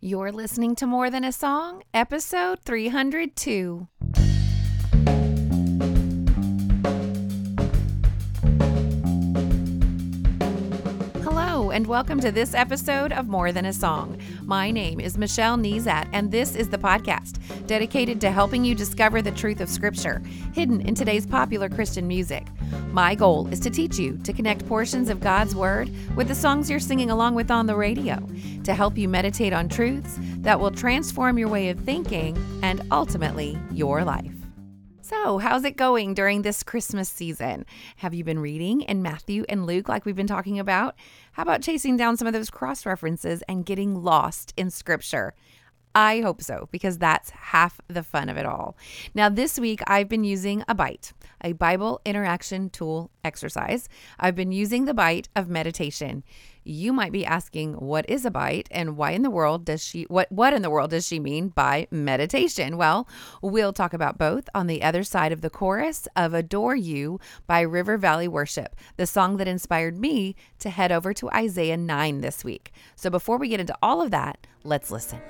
You're listening to More Than a Song, episode 302. And welcome to this episode of More Than a Song. My name is Michelle Nezat, and this is the podcast dedicated to helping you discover the truth of Scripture hidden in today's popular Christian music. My goal is to teach you to connect portions of God's Word with the songs you're singing along with on the radio, to help you meditate on truths that will transform your way of thinking and ultimately your life. So, how's it going during this Christmas season? Have you been reading in Matthew and Luke like we've been talking about? How about chasing down some of those cross references and getting lost in scripture? I hope so, because that's half the fun of it all. Now, this week I've been using a bite, a Bible interaction tool exercise. I've been using the bite of meditation. You might be asking, what is a bite and why in the world does she what what in the world does she mean by meditation? Well, we'll talk about both on the other side of the chorus of Adore You by River Valley Worship, the song that inspired me to head over to Isaiah 9 this week. So before we get into all of that, let's listen.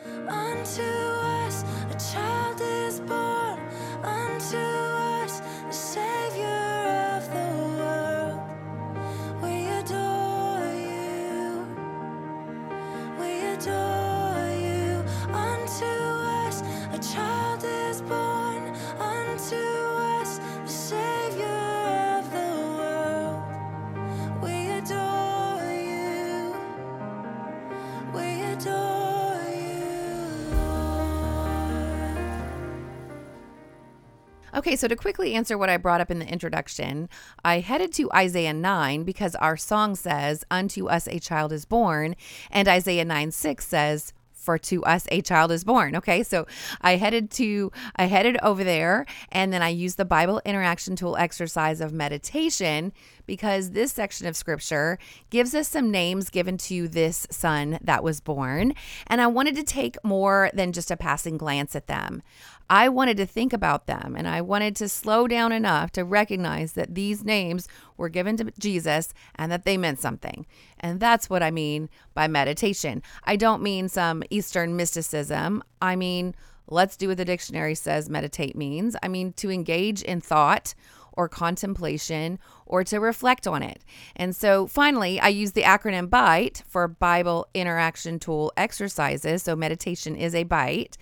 Okay, so to quickly answer what I brought up in the introduction, I headed to Isaiah 9 because our song says, Unto us a child is born, and Isaiah 9 6 says, for to us a child is born. Okay, so I headed to I headed over there and then I used the Bible interaction tool exercise of meditation because this section of scripture gives us some names given to this son that was born. And I wanted to take more than just a passing glance at them. I wanted to think about them and I wanted to slow down enough to recognize that these names were given to Jesus and that they meant something. And that's what I mean by meditation. I don't mean some Eastern mysticism. I mean, let's do what the dictionary says meditate means. I mean, to engage in thought or contemplation or to reflect on it. And so finally, I use the acronym BITE for Bible Interaction Tool Exercises. So meditation is a BITE.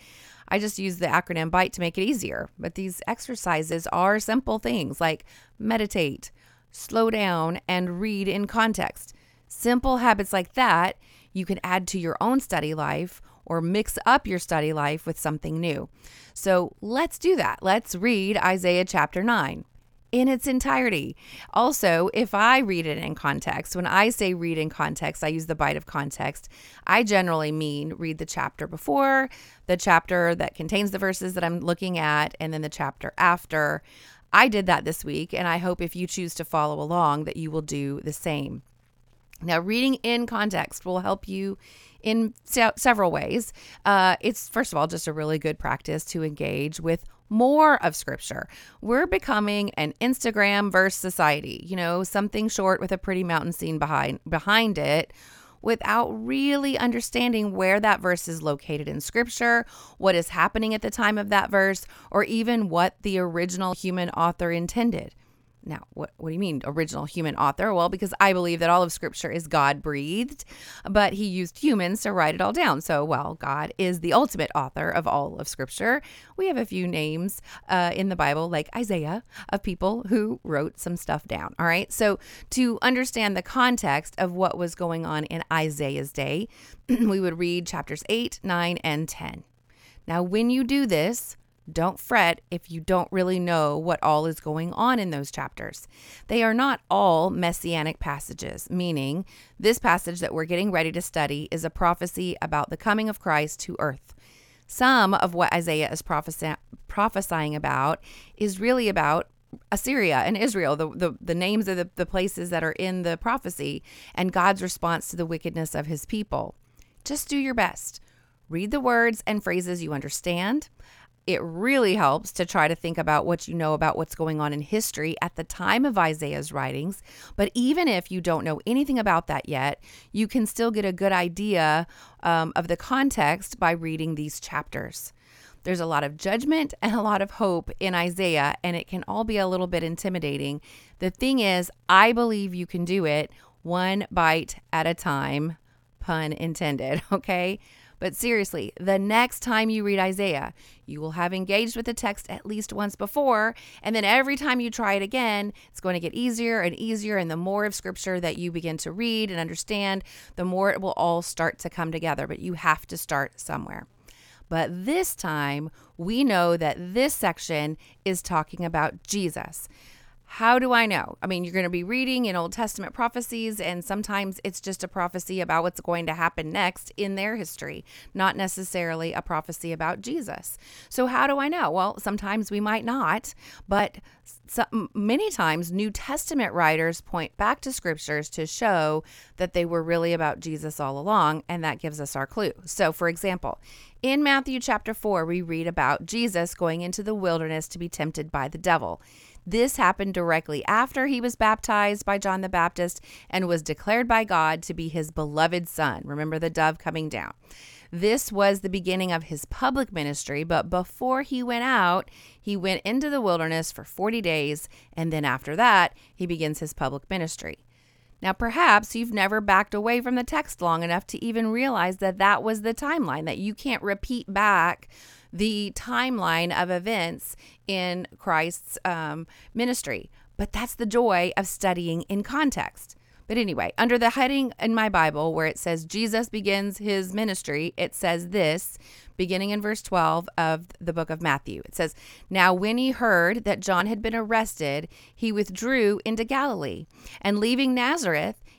I just use the acronym BITE to make it easier. But these exercises are simple things like meditate, slow down, and read in context. Simple habits like that you can add to your own study life or mix up your study life with something new. So let's do that. Let's read Isaiah chapter 9 in its entirety. Also, if I read it in context, when I say read in context, I use the bite of context. I generally mean read the chapter before, the chapter that contains the verses that I'm looking at, and then the chapter after. I did that this week, and I hope if you choose to follow along that you will do the same. Now, reading in context will help you in se- several ways. Uh, it's, first of all, just a really good practice to engage with more of scripture. We're becoming an Instagram verse society, you know, something short with a pretty mountain scene behind behind it without really understanding where that verse is located in scripture, what is happening at the time of that verse, or even what the original human author intended. Now, what, what do you mean, original human author? Well, because I believe that all of Scripture is God breathed, but He used humans to write it all down. So, well, God is the ultimate author of all of Scripture. We have a few names uh, in the Bible, like Isaiah, of people who wrote some stuff down. All right. So, to understand the context of what was going on in Isaiah's day, we would read chapters 8, 9, and 10. Now, when you do this, don't fret if you don't really know what all is going on in those chapters. They are not all messianic passages, meaning this passage that we're getting ready to study is a prophecy about the coming of Christ to earth. Some of what Isaiah is prophesying about is really about Assyria and Israel, the, the, the names of the, the places that are in the prophecy, and God's response to the wickedness of his people. Just do your best. Read the words and phrases you understand it really helps to try to think about what you know about what's going on in history at the time of Isaiah's writings. But even if you don't know anything about that yet, you can still get a good idea um, of the context by reading these chapters. There's a lot of judgment and a lot of hope in Isaiah, and it can all be a little bit intimidating. The thing is, I believe you can do it one bite at a time, pun intended, okay? But seriously, the next time you read Isaiah, you will have engaged with the text at least once before. And then every time you try it again, it's going to get easier and easier. And the more of scripture that you begin to read and understand, the more it will all start to come together. But you have to start somewhere. But this time, we know that this section is talking about Jesus. How do I know? I mean, you're going to be reading in Old Testament prophecies, and sometimes it's just a prophecy about what's going to happen next in their history, not necessarily a prophecy about Jesus. So, how do I know? Well, sometimes we might not, but many times New Testament writers point back to scriptures to show that they were really about Jesus all along, and that gives us our clue. So, for example, in Matthew chapter 4, we read about Jesus going into the wilderness to be tempted by the devil. This happened directly after he was baptized by John the Baptist and was declared by God to be his beloved son. Remember the dove coming down. This was the beginning of his public ministry, but before he went out, he went into the wilderness for 40 days, and then after that, he begins his public ministry. Now, perhaps you've never backed away from the text long enough to even realize that that was the timeline, that you can't repeat back the timeline of events in Christ's um, ministry. But that's the joy of studying in context. But anyway, under the heading in my Bible where it says Jesus begins his ministry, it says this, beginning in verse 12 of the book of Matthew. It says, Now when he heard that John had been arrested, he withdrew into Galilee. And leaving Nazareth,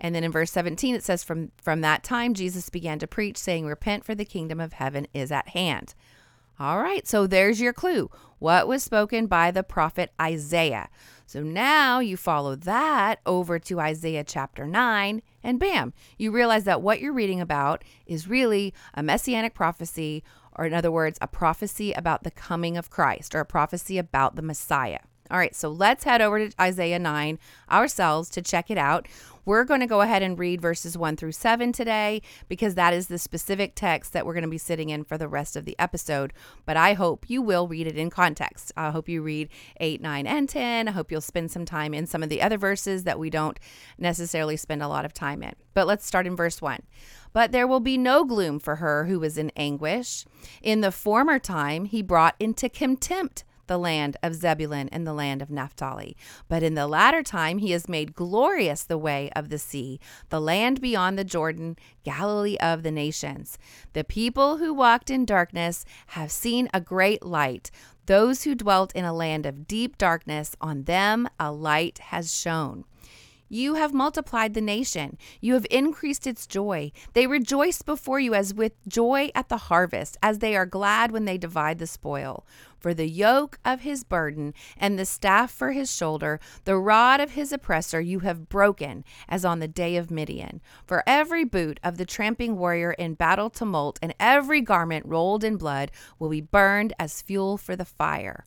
And then in verse 17 it says from from that time Jesus began to preach saying repent for the kingdom of heaven is at hand. All right, so there's your clue. What was spoken by the prophet Isaiah. So now you follow that over to Isaiah chapter 9 and bam, you realize that what you're reading about is really a messianic prophecy or in other words, a prophecy about the coming of Christ or a prophecy about the Messiah. All right, so let's head over to Isaiah 9 ourselves to check it out. We're going to go ahead and read verses 1 through 7 today because that is the specific text that we're going to be sitting in for the rest of the episode. But I hope you will read it in context. I hope you read 8, 9, and 10. I hope you'll spend some time in some of the other verses that we don't necessarily spend a lot of time in. But let's start in verse 1. But there will be no gloom for her who is in anguish. In the former time, he brought into contempt the land of Zebulun and the land of Naphtali. But in the latter time he has made glorious the way of the sea, the land beyond the Jordan, Galilee of the nations. The people who walked in darkness have seen a great light. Those who dwelt in a land of deep darkness, on them a light has shone. You have multiplied the nation. You have increased its joy. They rejoice before you as with joy at the harvest, as they are glad when they divide the spoil. For the yoke of his burden and the staff for his shoulder, the rod of his oppressor, you have broken, as on the day of Midian. For every boot of the tramping warrior in battle tumult, and every garment rolled in blood, will be burned as fuel for the fire.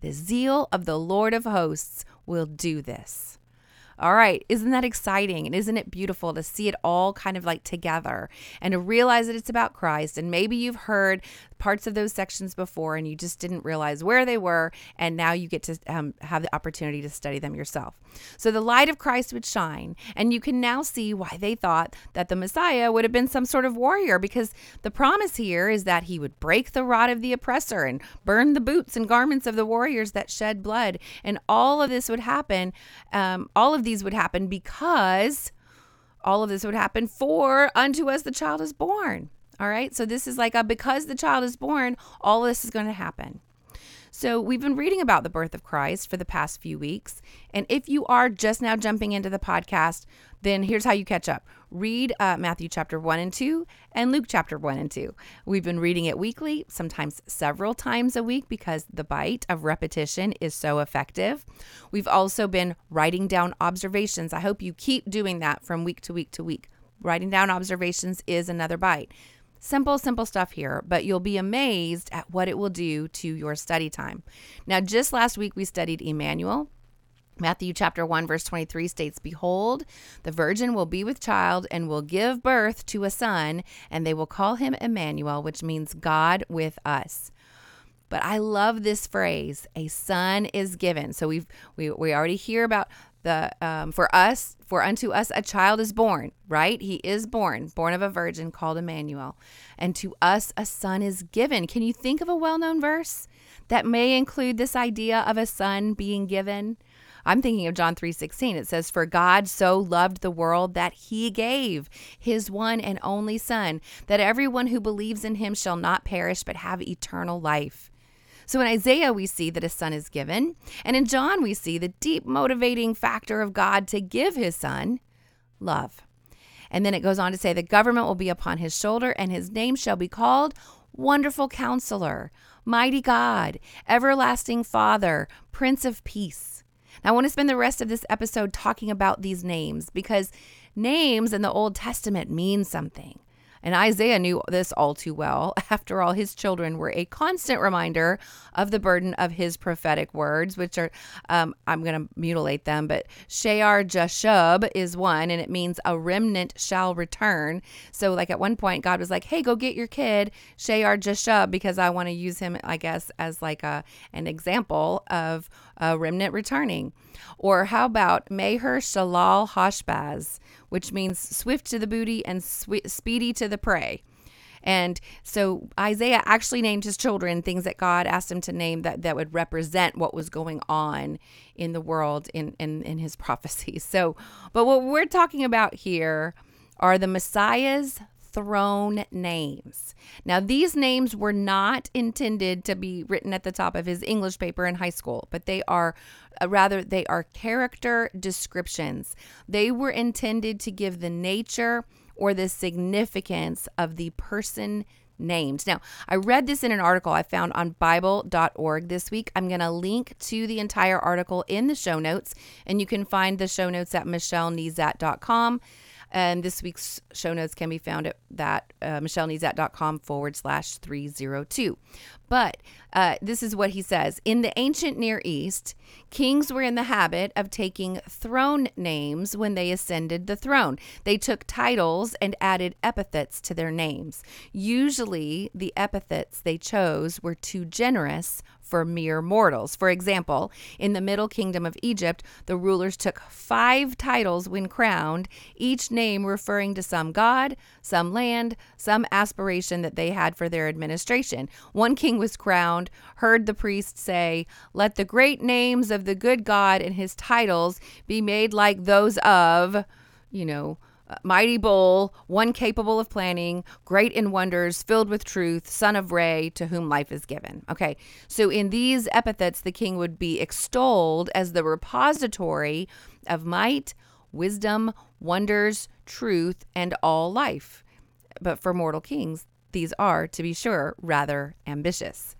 The zeal of the Lord of hosts will do this. All right, isn't that exciting? And isn't it beautiful to see it all kind of like together and to realize that it's about Christ? And maybe you've heard parts of those sections before and you just didn't realize where they were. And now you get to um, have the opportunity to study them yourself. So the light of Christ would shine. And you can now see why they thought that the Messiah would have been some sort of warrior because the promise here is that he would break the rod of the oppressor and burn the boots and garments of the warriors that shed blood. And all of this would happen. Um, all of these would happen because all of this would happen for unto us the child is born. All right. So this is like a because the child is born, all this is going to happen. So, we've been reading about the birth of Christ for the past few weeks. And if you are just now jumping into the podcast, then here's how you catch up read uh, Matthew chapter 1 and 2 and Luke chapter 1 and 2. We've been reading it weekly, sometimes several times a week because the bite of repetition is so effective. We've also been writing down observations. I hope you keep doing that from week to week to week. Writing down observations is another bite. Simple, simple stuff here, but you'll be amazed at what it will do to your study time. Now, just last week we studied Emmanuel. Matthew chapter 1 verse 23 states behold the virgin will be with child and will give birth to a son and they will call him Emmanuel which means God with us. But I love this phrase a son is given. So we've we we already hear about the um, for us for unto us a child is born right? He is born born of a virgin called emmanuel. And to us a son is given. Can you think of a well-known verse that may include this idea of a son being given? I'm thinking of john 3.16 it says for god so loved the world that he gave his one and only son that everyone who believes in him shall not perish but have eternal life so in Isaiah, we see that a son is given. And in John, we see the deep motivating factor of God to give his son love. And then it goes on to say, the government will be upon his shoulder, and his name shall be called Wonderful Counselor, Mighty God, Everlasting Father, Prince of Peace. Now, I want to spend the rest of this episode talking about these names because names in the Old Testament mean something. And Isaiah knew this all too well. After all, his children were a constant reminder of the burden of his prophetic words, which are, um, I'm going to mutilate them, but Shear Jashub is one, and it means a remnant shall return. So, like at one point, God was like, hey, go get your kid, Shear Jashub, because I want to use him, I guess, as like a, an example of a remnant returning. Or how about Meher Shalal Hashbaz, which means swift to the booty and sw- speedy to the prey. And so Isaiah actually named his children things that God asked him to name that, that would represent what was going on in the world in, in, in his prophecies. So, but what we're talking about here are the Messiah's throne names. Now, these names were not intended to be written at the top of his English paper in high school, but they are Uh, rather they are character descriptions. They were intended to give the nature or the significance of the person named. Now, I read this in an article I found on Bible.org this week. I'm going to link to the entire article in the show notes, and you can find the show notes at michellenezat.com. And this week's show notes can be found at that uh, michellenezat.com forward slash 302. But uh, this is what he says In the ancient Near East, kings were in the habit of taking throne names when they ascended the throne. They took titles and added epithets to their names. Usually, the epithets they chose were too generous for mere mortals. For example, in the Middle Kingdom of Egypt, the rulers took five titles when crowned, each name referring to some god, some land, some aspiration that they had for their administration. One king was crowned, heard the priest say, Let the great names of the good God and his titles be made like those of, you know, mighty bull, one capable of planning, great in wonders, filled with truth, son of Re, to whom life is given. Okay, so in these epithets, the king would be extolled as the repository of might, wisdom, wonders, truth, and all life. But for mortal kings, these are, to be sure, rather ambitious.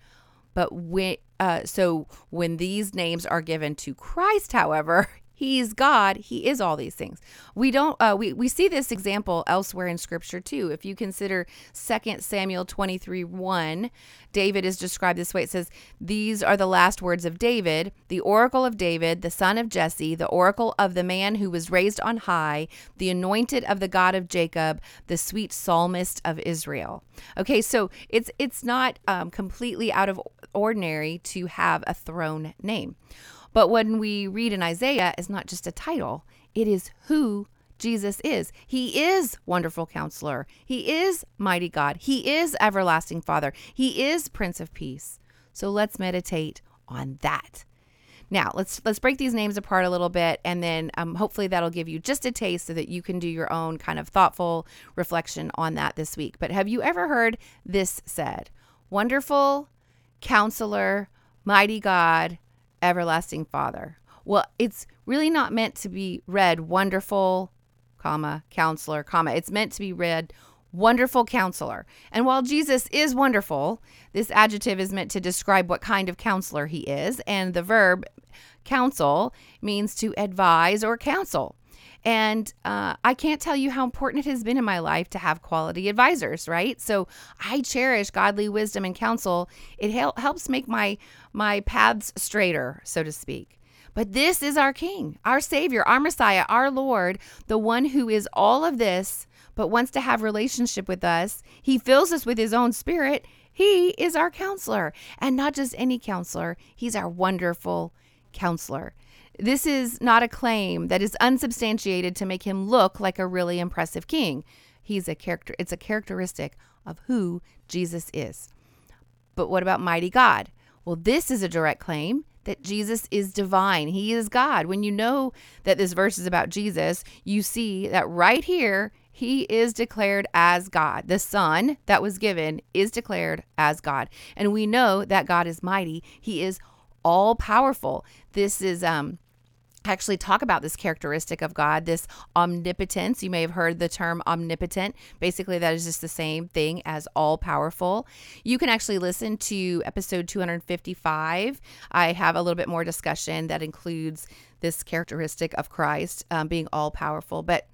But when uh, so when these names are given to Christ, however, He's God. He is all these things. We don't. Uh, we we see this example elsewhere in Scripture too. If you consider 2 Samuel twenty three one, David is described this way. It says, "These are the last words of David, the oracle of David, the son of Jesse, the oracle of the man who was raised on high, the anointed of the God of Jacob, the sweet psalmist of Israel." Okay, so it's it's not um, completely out of ordinary to have a throne name. But when we read in Isaiah, it's not just a title, it is who Jesus is. He is wonderful counselor. He is mighty God. He is everlasting Father. He is Prince of Peace. So let's meditate on that. Now let's let's break these names apart a little bit, and then um, hopefully that'll give you just a taste so that you can do your own kind of thoughtful reflection on that this week. But have you ever heard this said? Wonderful, Counselor, Mighty God, everlasting Father. Well, it's really not meant to be read wonderful, comma, counselor, comma. It's meant to be read wonderful counselor. And while Jesus is wonderful, this adjective is meant to describe what kind of counselor he is, and the verb counsel means to advise or counsel. And uh, I can't tell you how important it has been in my life to have quality advisors, right? So I cherish godly wisdom and counsel. It hel- helps make my my paths straighter, so to speak. But this is our King, our Savior, our Messiah, our Lord, the one who is all of this, but wants to have relationship with us. He fills us with His own Spirit. He is our counselor, and not just any counselor. He's our wonderful counselor. This is not a claim that is unsubstantiated to make him look like a really impressive king. He's a character, it's a characteristic of who Jesus is. But what about mighty God? Well, this is a direct claim that Jesus is divine. He is God. When you know that this verse is about Jesus, you see that right here, he is declared as God. The Son that was given is declared as God. And we know that God is mighty. He is all powerful. This is um actually talk about this characteristic of God, this omnipotence. You may have heard the term omnipotent. Basically, that is just the same thing as all powerful. You can actually listen to episode 255. I have a little bit more discussion that includes this characteristic of Christ um, being all powerful. But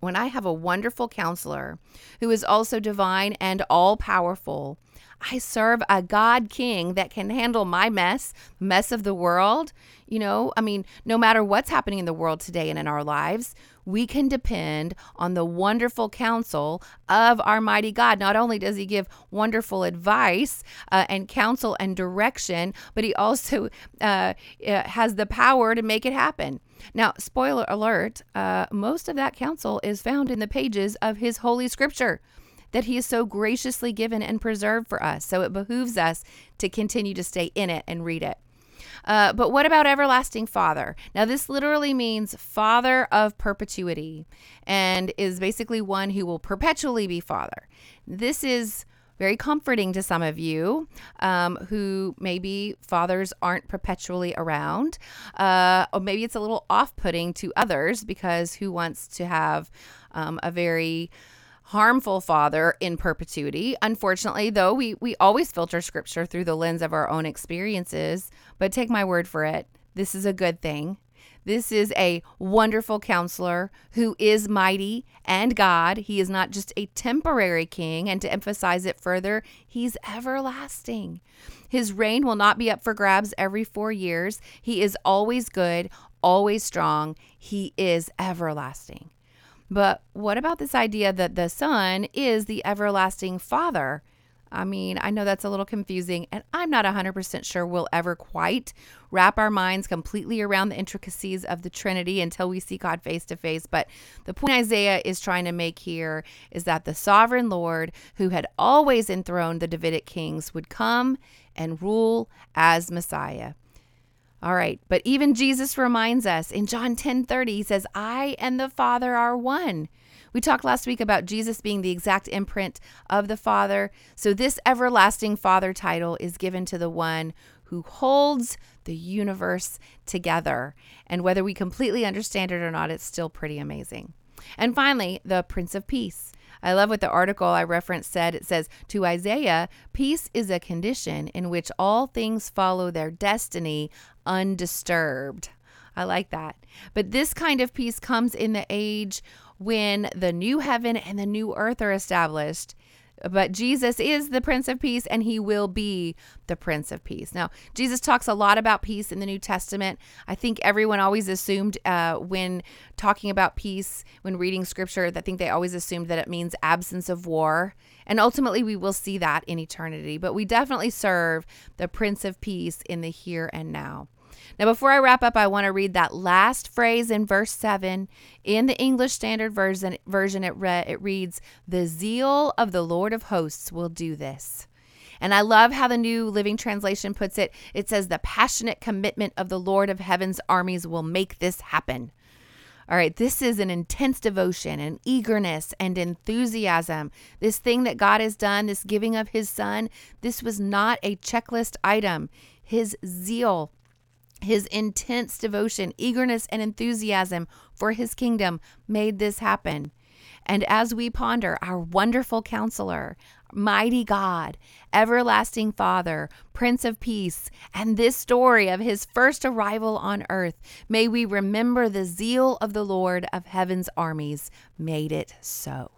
when I have a wonderful counselor who is also divine and all powerful, I serve a God King that can handle my mess, mess of the world. You know, I mean, no matter what's happening in the world today and in our lives, we can depend on the wonderful counsel of our mighty God. Not only does He give wonderful advice uh, and counsel and direction, but He also uh, uh has the power to make it happen. Now, spoiler alert, uh, most of that counsel is found in the pages of His Holy Scripture that He is so graciously given and preserved for us. So it behooves us to continue to stay in it and read it. Uh, but what about everlasting father? Now, this literally means father of perpetuity and is basically one who will perpetually be father. This is very comforting to some of you um, who maybe fathers aren't perpetually around. Uh, or maybe it's a little off putting to others because who wants to have um, a very harmful father in perpetuity. Unfortunately, though, we, we always filter scripture through the lens of our own experiences, but take my word for it, this is a good thing. This is a wonderful counselor who is mighty and God. He is not just a temporary king, and to emphasize it further, he's everlasting. His reign will not be up for grabs every four years. He is always good, always strong. He is everlasting. But what about this idea that the Son is the everlasting Father? I mean, I know that's a little confusing, and I'm not 100% sure we'll ever quite wrap our minds completely around the intricacies of the Trinity until we see God face to face. But the point Isaiah is trying to make here is that the sovereign Lord, who had always enthroned the Davidic kings, would come and rule as Messiah. All right, but even Jesus reminds us in John 10 30, he says, I and the Father are one. We talked last week about Jesus being the exact imprint of the Father. So, this everlasting Father title is given to the one who holds the universe together. And whether we completely understand it or not, it's still pretty amazing. And finally, the Prince of Peace. I love what the article I referenced said. It says, To Isaiah, peace is a condition in which all things follow their destiny undisturbed. I like that. But this kind of peace comes in the age when the new heaven and the new earth are established. But Jesus is the Prince of Peace and he will be the Prince of Peace. Now, Jesus talks a lot about peace in the New Testament. I think everyone always assumed uh, when talking about peace, when reading scripture, that I think they always assumed that it means absence of war. And ultimately, we will see that in eternity. But we definitely serve the Prince of Peace in the here and now. Now, before I wrap up, I want to read that last phrase in verse 7. In the English Standard Version, version it, re- it reads, The zeal of the Lord of hosts will do this. And I love how the New Living Translation puts it. It says, The passionate commitment of the Lord of heaven's armies will make this happen. All right, this is an intense devotion and eagerness and enthusiasm. This thing that God has done, this giving of his son, this was not a checklist item. His zeal his intense devotion, eagerness, and enthusiasm for his kingdom made this happen. And as we ponder our wonderful counselor, mighty God, everlasting Father, Prince of Peace, and this story of his first arrival on earth, may we remember the zeal of the Lord of heaven's armies made it so.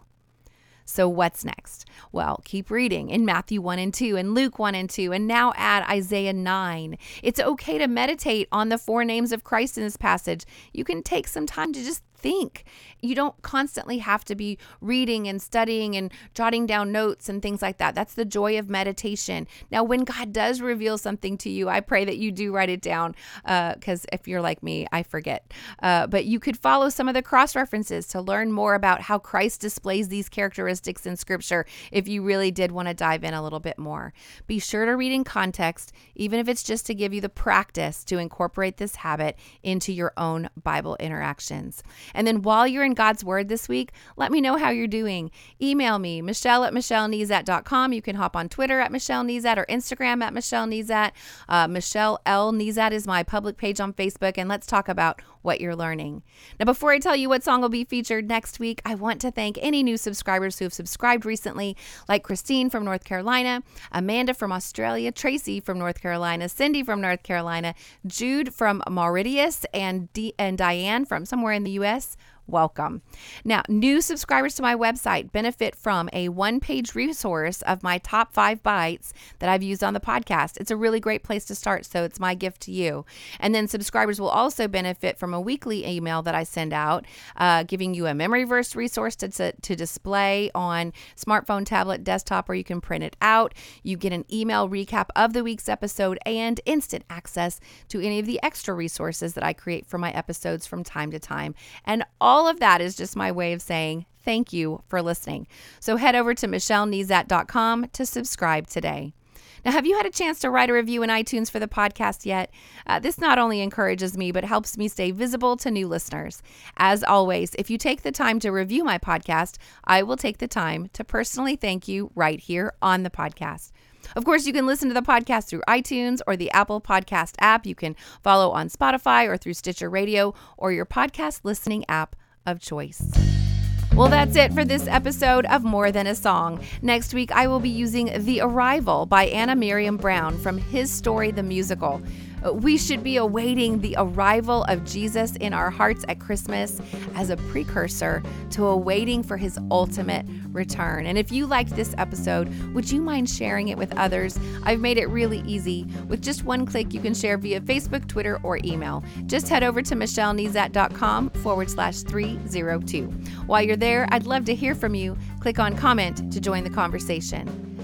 So, what's next? Well, keep reading in Matthew 1 and 2 and Luke 1 and 2, and now add Isaiah 9. It's okay to meditate on the four names of Christ in this passage. You can take some time to just think. You don't constantly have to be reading and studying and jotting down notes and things like that. That's the joy of meditation. Now, when God does reveal something to you, I pray that you do write it down because uh, if you're like me, I forget. Uh, but you could follow some of the cross references to learn more about how Christ displays these characteristics in Scripture if you really did want to dive in a little bit more. Be sure to read in context, even if it's just to give you the practice to incorporate this habit into your own Bible interactions. And then while you're in God's Word this week, let me know how you're doing. Email me, Michelle at MichelleNezat.com. You can hop on Twitter at Michelle Nezat or Instagram at Michelle Nezat. Uh, Michelle L. Nezat is my public page on Facebook, and let's talk about what you're learning. Now, before I tell you what song will be featured next week, I want to thank any new subscribers who have subscribed recently, like Christine from North Carolina, Amanda from Australia, Tracy from North Carolina, Cindy from North Carolina, Jude from Mauritius, and, D- and Diane from somewhere in the U.S welcome. Now, new subscribers to my website benefit from a one page resource of my top five bites that I've used on the podcast. It's a really great place to start, so it's my gift to you. And then subscribers will also benefit from a weekly email that I send out, uh, giving you a memory verse resource to, to, to display on smartphone, tablet, desktop, or you can print it out. You get an email recap of the week's episode and instant access to any of the extra resources that I create for my episodes from time to time. And all all of that is just my way of saying thank you for listening. So head over to michellenezat.com to subscribe today. Now, have you had a chance to write a review in iTunes for the podcast yet? Uh, this not only encourages me, but helps me stay visible to new listeners. As always, if you take the time to review my podcast, I will take the time to personally thank you right here on the podcast. Of course, you can listen to the podcast through iTunes or the Apple Podcast app. You can follow on Spotify or through Stitcher Radio or your podcast listening app of choice. Well, that's it for this episode of More Than a Song. Next week, I will be using The Arrival by Anna Miriam Brown from His Story the Musical. Uh, we should be awaiting the arrival of Jesus in our hearts at Christmas as a precursor to awaiting for his ultimate return. And if you liked this episode, would you mind sharing it with others? I've made it really easy. With just one click, you can share via Facebook, Twitter, or email. Just head over to michellenezat.com forward slash 302. While you're there, I'd love to hear from you. Click on comment to join the conversation.